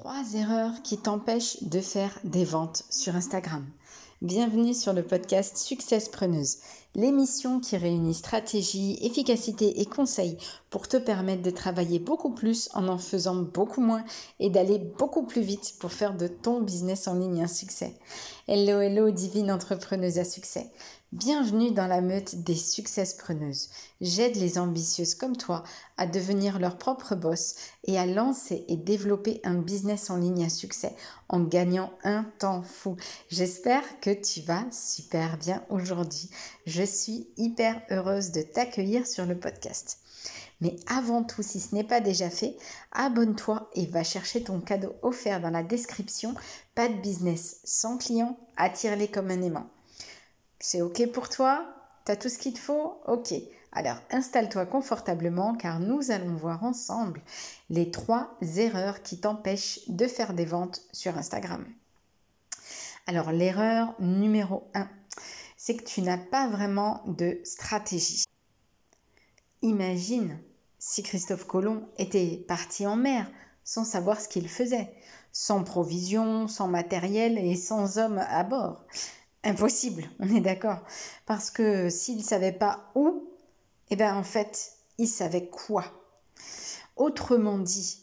Trois erreurs qui t'empêchent de faire des ventes sur Instagram. Bienvenue sur le podcast Success Preneuse, l'émission qui réunit stratégie, efficacité et conseils pour te permettre de travailler beaucoup plus en en faisant beaucoup moins et d'aller beaucoup plus vite pour faire de ton business en ligne un succès. Hello, hello, divine entrepreneuse à succès. Bienvenue dans la meute des success-preneuses. J'aide les ambitieuses comme toi à devenir leur propre boss et à lancer et développer un business en ligne à succès en gagnant un temps fou. J'espère que tu vas super bien aujourd'hui. Je suis hyper heureuse de t'accueillir sur le podcast. Mais avant tout, si ce n'est pas déjà fait, abonne-toi et va chercher ton cadeau offert dans la description. Pas de business sans client, attire-les comme un aimant. C'est OK pour toi? T'as tout ce qu'il te faut? OK. Alors installe-toi confortablement car nous allons voir ensemble les trois erreurs qui t'empêchent de faire des ventes sur Instagram. Alors l'erreur numéro 1, c'est que tu n'as pas vraiment de stratégie. Imagine si Christophe Colomb était parti en mer sans savoir ce qu'il faisait, sans provision, sans matériel et sans homme à bord. Impossible, on est d'accord. Parce que s'il ne savait pas où, eh bien en fait, il savait quoi. Autrement dit,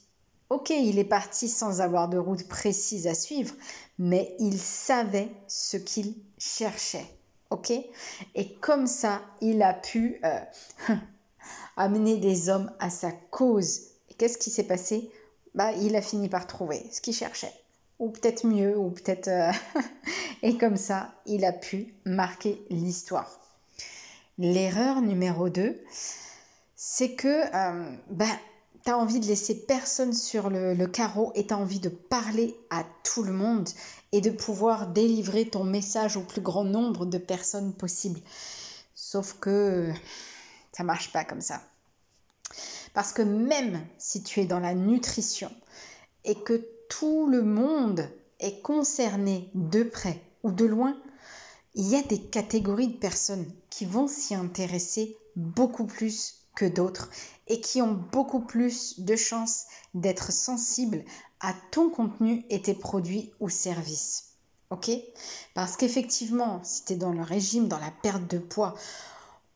ok, il est parti sans avoir de route précise à suivre, mais il savait ce qu'il cherchait. Ok? Et comme ça, il a pu euh, amener des hommes à sa cause. Et qu'est-ce qui s'est passé? Bah, Il a fini par trouver ce qu'il cherchait ou peut-être mieux, ou peut-être... Euh, et comme ça, il a pu marquer l'histoire. L'erreur numéro 2, c'est que euh, ben, tu as envie de laisser personne sur le, carreau et tu as envie de parler à tout le monde et de pouvoir délivrer ton message au plus grand nombre de personnes possible. Sauf que ça marche pas comme ça. Parce que même si tu es dans la nutrition et que tout le monde est concerné de près ou de loin, il y a des catégories de personnes qui vont s'y intéresser beaucoup plus que d'autres et qui ont beaucoup plus de chances d'être sensibles à ton contenu et tes produits ou services. Ok? Parce qu'effectivement, si tu es dans le régime, dans la perte de poids,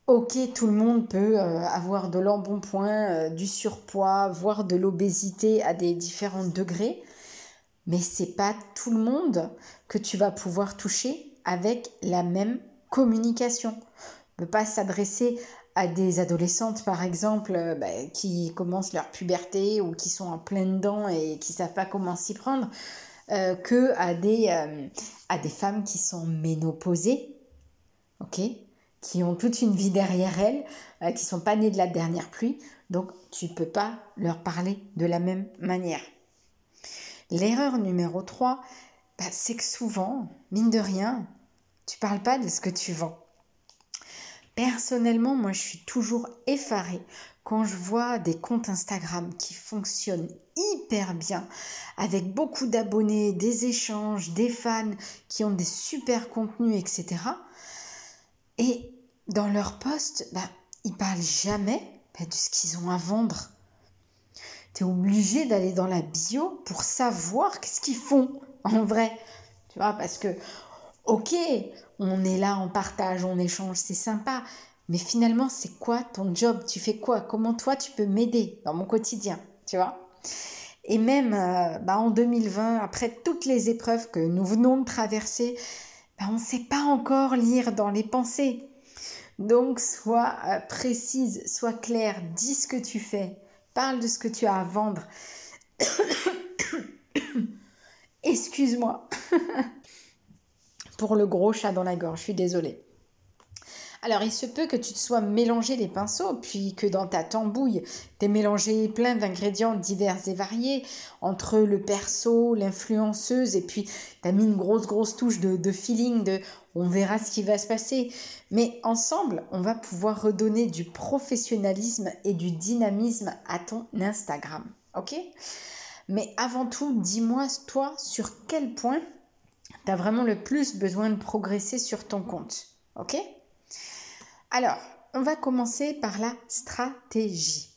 ok, tout le monde peut euh, avoir de l'embonpoint, euh, du surpoids, voire de l'obésité à des différents degrés. Mais c'est pas tout le monde que tu vas pouvoir toucher avec la même communication. Ne pas s'adresser à des adolescentes par exemple euh, bah, qui commencent leur puberté ou qui sont en pleine dents et qui savent pas comment s'y prendre que à des à des femmes qui sont ménopausées. Ok? Qui ont toute une vie derrière elles qui sont pas nées de la dernière pluie donc tu peux pas leur parler de la même manière L'erreur numéro 3, bah, c'est que souvent, mine de rien, tu parles pas de ce que tu vends. Personnellement, moi, je suis toujours effarée quand je vois des comptes Instagram qui fonctionnent hyper bien, avec beaucoup d'abonnés, des échanges, des fans qui ont des super contenus, etc. Et dans leurs posts, bah, ils parlent jamais bah, de ce qu'ils ont à vendre tu es obligé d'aller dans la bio pour savoir qu'est-ce qu'ils font en vrai. Tu vois, parce que, ok, on est là, on partage, on échange, c'est sympa. Mais finalement, c'est quoi ton job? Tu fais quoi? Comment toi, tu peux m'aider dans mon quotidien? Tu vois? Et même euh, bah, en 2020, après toutes les épreuves que nous venons de traverser, bah, on ne sait pas encore lire dans les pensées. Donc, sois euh, précise, sois claire, dis ce que tu fais. Parle de ce que tu as à vendre. Excuse-moi pour le gros chat dans la gorge, je suis désolée. Alors, il se peut que tu te sois mélangé les pinceaux, puis que dans ta tambouille, tu mélangé plein d'ingrédients divers et variés, entre le perso, l'influenceuse, et puis tu as mis une grosse, grosse touche de, de feeling, de on verra ce qui va se passer. Mais ensemble, on va pouvoir redonner du professionnalisme et du dynamisme à ton Instagram. Ok? Mais avant tout, dis-moi, toi, sur quel point tu as vraiment le plus besoin de progresser sur ton compte. Ok? Alors, on va commencer par la stratégie.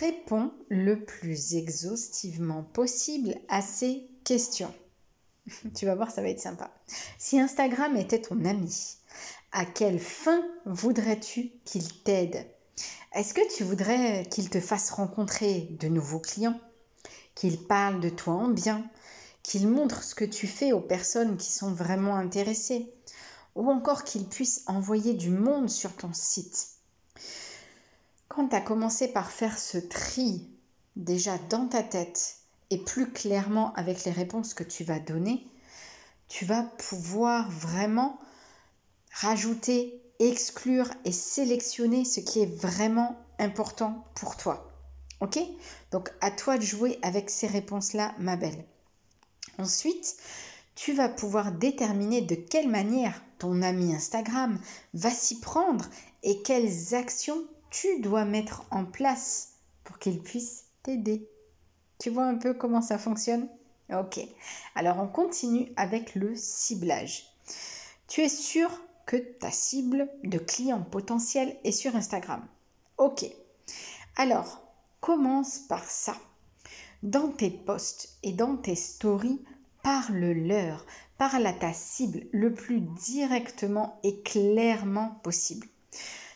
Réponds le plus exhaustivement possible à ces questions. tu vas voir, ça va être sympa. Si Instagram était ton ami, à quelle fin voudrais-tu qu'il t'aide? Est-ce que tu voudrais qu'il te fasse rencontrer de nouveaux clients? Qu'il parle de toi en bien? Qu'il montre ce que tu fais aux personnes qui sont vraiment intéressées? Ou encore qu'il puisse envoyer du monde sur ton site quand tu as commencé par faire ce tri déjà dans ta tête et plus clairement avec les réponses que tu vas donner, tu vas pouvoir vraiment rajouter, exclure et sélectionner ce qui est vraiment important pour toi. Ok? Donc à toi de jouer avec ces réponses-là, ma belle. Ensuite, tu vas pouvoir déterminer de quelle manière ton ami Instagram va s'y prendre et quelles actions tu dois mettre en place pour qu'il puisse t'aider. Tu vois un peu comment ça fonctionne? Ok. Alors on continue avec le ciblage. Tu es sûr que ta cible de clients potentiels est sur Instagram? Ok. Alors, commence par ça. Dans tes posts et dans tes stories, parle-leur, parle à ta cible le plus directement et clairement possible.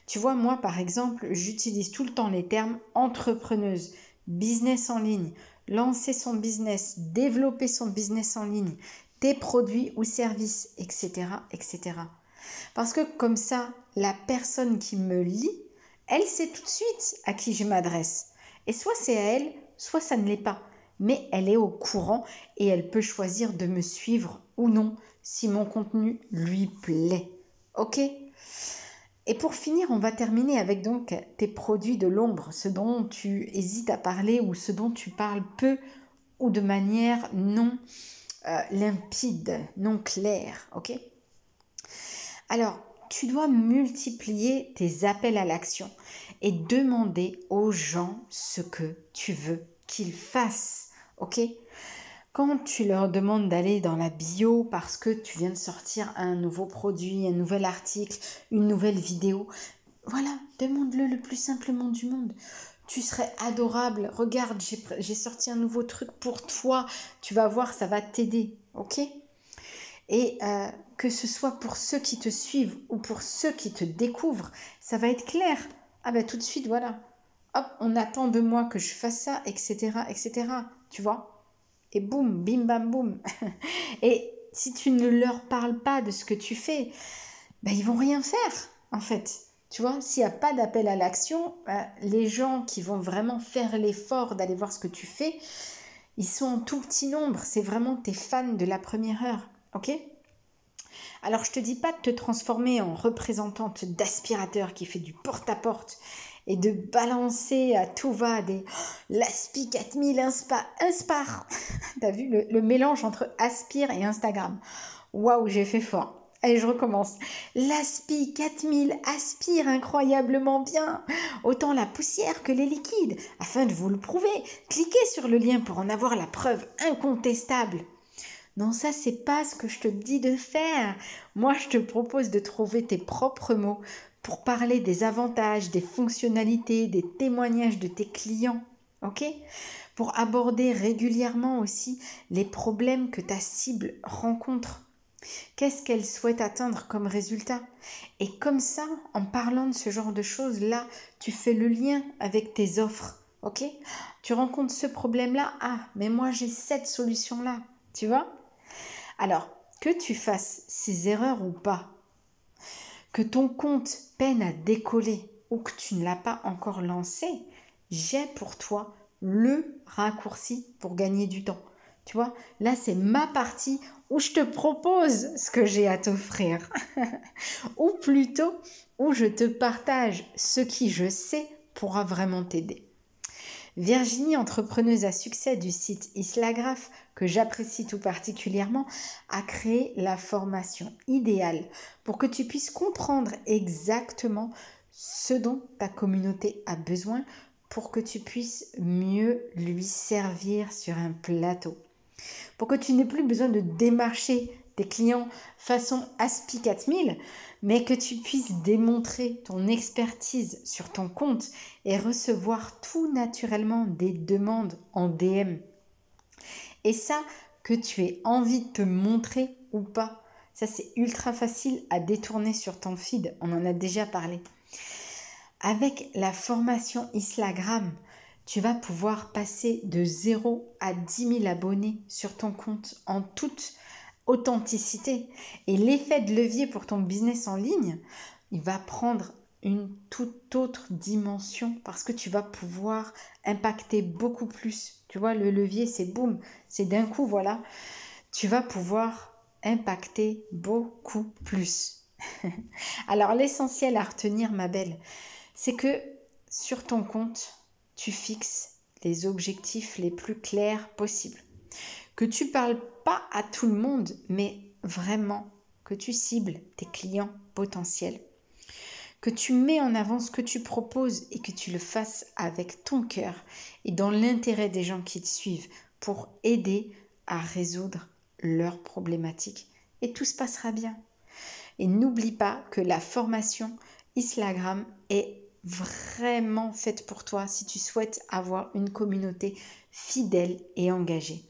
Tu vois, moi, par exemple, j'utilise tout le temps les termes entrepreneuse, business en ligne, lancer son business, développer son business en ligne, tes produits ou services, etc., etc. Parce que comme ça, la personne qui me lit, elle sait tout de suite à qui je m'adresse. Et soit c'est à elle, soit ça ne l'est pas. Mais elle est au courant et elle peut choisir de me suivre ou non si mon contenu lui plaît. Ok? Et pour finir, on va terminer avec donc tes produits de l'ombre, ce dont tu hésites à parler ou ce dont tu parles peu ou de manière non euh, limpide, non claire, ok? Alors, tu dois multiplier tes appels à l'action et demander aux gens ce que tu veux qu'ils fassent, ok quand tu leur demandes d'aller dans la bio parce que tu viens de sortir un nouveau produit, un nouvel article, une nouvelle vidéo, voilà, demande-le le plus simplement du monde. Tu serais adorable. Regarde, j'ai sorti un nouveau truc pour toi. Tu vas voir, ça va t'aider. OK Et euh, que ce soit pour ceux qui te suivent ou pour ceux qui te découvrent, ça va être clair. Ah ben tout de suite, voilà. Hop, on attend de moi que je fasse ça, etc., etc. Tu vois et boum, bim bam boum. et si tu ne leur parles pas de ce que tu fais, ben ils vont rien faire en fait. Tu vois, s'il n'y a pas d'appel à l'action, ben, les gens qui vont vraiment faire l'effort d'aller voir ce que tu fais, ils sont en tout petit nombre. C'est vraiment tes fans de la première heure. Ok? Alors je te dis pas de te transformer en représentante d'aspirateur qui fait du porte-à-porte et de balancer à tout va des l'Aspi 4000 Inspa, Inspire. T'as vu le, mélange entre Aspire et Instagram. Waouh, j'ai fait fort. Allez, je recommence. L'Aspi 4000 aspire incroyablement bien, autant la poussière que les liquides. Afin de vous le prouver, cliquez sur le lien pour en avoir la preuve incontestable. Non, ça, c'est pas ce que je te dis de faire. Moi, je te propose de trouver tes propres mots pour parler des avantages, des fonctionnalités, des témoignages de tes clients. OK? Pour aborder régulièrement aussi les problèmes que ta cible rencontre. Qu'est-ce qu'elle souhaite atteindre comme résultat? Et comme ça, en parlant de ce genre de choses-là, tu fais le lien avec tes offres. OK? Tu rencontres ce problème-là. Ah, mais moi j'ai cette solution-là. Tu vois? Alors, que tu fasses ces erreurs ou pas, que ton compte peine à décoller ou que tu ne l'as pas encore lancé, j'ai pour toi le raccourci pour gagner du temps. Tu vois, là c'est ma partie où je te propose ce que j'ai à t'offrir. ou plutôt où je te partage ce qui je sais pourra vraiment t'aider. Virginie, entrepreneuse à succès du site Islagraph, que j'apprécie tout particulièrement, a créé la formation idéale pour que tu puisses comprendre exactement ce dont ta communauté a besoin pour que tu puisses mieux lui servir sur un plateau. Pour que tu n'aies plus besoin de démarcher clients façon ASPI 4000, mais que tu puisses démontrer ton expertise sur ton compte et recevoir tout naturellement des demandes en DM. Et ça, que tu aies envie de te montrer ou pas, ça c'est ultra facile à détourner sur ton feed, on en a déjà parlé. Avec la formation Islagram, tu vas pouvoir passer de 0 à 10 000 abonnés sur ton compte en toute authenticité. Et l'effet de levier pour ton business en ligne, il va prendre une toute autre dimension parce que tu vas pouvoir impacter beaucoup plus. Tu vois, le levier, c'est boum, c'est d'un coup, voilà. Tu vas pouvoir impacter beaucoup plus. Alors l'essentiel à retenir, ma belle, c'est que sur ton compte, tu fixes les objectifs les plus clairs possibles. Que tu parles pas à tout le monde, mais vraiment que tu cibles tes clients potentiels. Que tu mets en avant ce que tu proposes et que tu le fasses avec ton cœur et dans l'intérêt des gens qui te suivent pour aider à résoudre leurs problématiques. Et tout se passera bien. Et n'oublie pas que la formation Islagram est vraiment faite pour toi si tu souhaites avoir une communauté fidèle et engagée.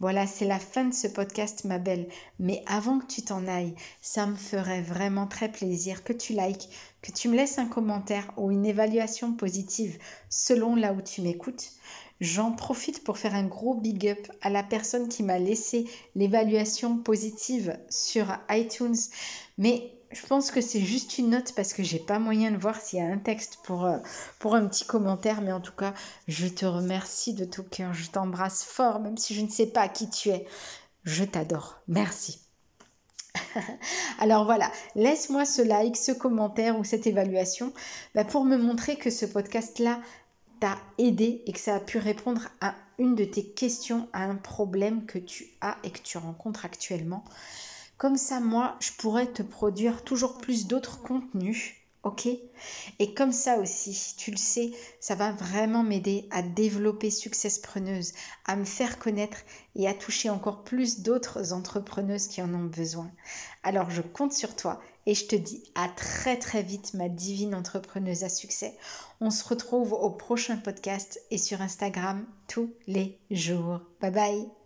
Voilà, c'est la fin de ce podcast, ma belle. Mais avant que tu t'en ailles, ça me ferait vraiment très plaisir que tu likes, que tu me laisses un commentaire ou une évaluation positive selon là où tu m'écoutes. J'en profite pour faire un gros big up à la personne qui m'a laissé l'évaluation positive sur iTunes. Mais je pense que c'est juste une note parce que j'ai pas moyen de voir s'il y a un texte pour, euh, pour un petit commentaire. Mais en tout cas, je te remercie de tout cœur. Je t'embrasse fort, même si je ne sais pas qui tu es. Je t'adore. Merci. Alors voilà, laisse-moi ce like, ce commentaire ou cette évaluation bah, pour me montrer que ce podcast-là t'a aidé et que ça a pu répondre à une de tes questions, à un problème que tu as et que tu rencontres actuellement. Comme ça, moi, je pourrais te produire toujours plus d'autres contenus. Ok? Et comme ça aussi, tu le sais, ça va vraiment m'aider à développer Success Preneuse, à me faire connaître et à toucher encore plus d'autres entrepreneuses qui en ont besoin. Alors je compte sur toi et je te dis à très très vite ma divine entrepreneuse à succès. On se retrouve au prochain podcast et sur Instagram tous les jours. Bye bye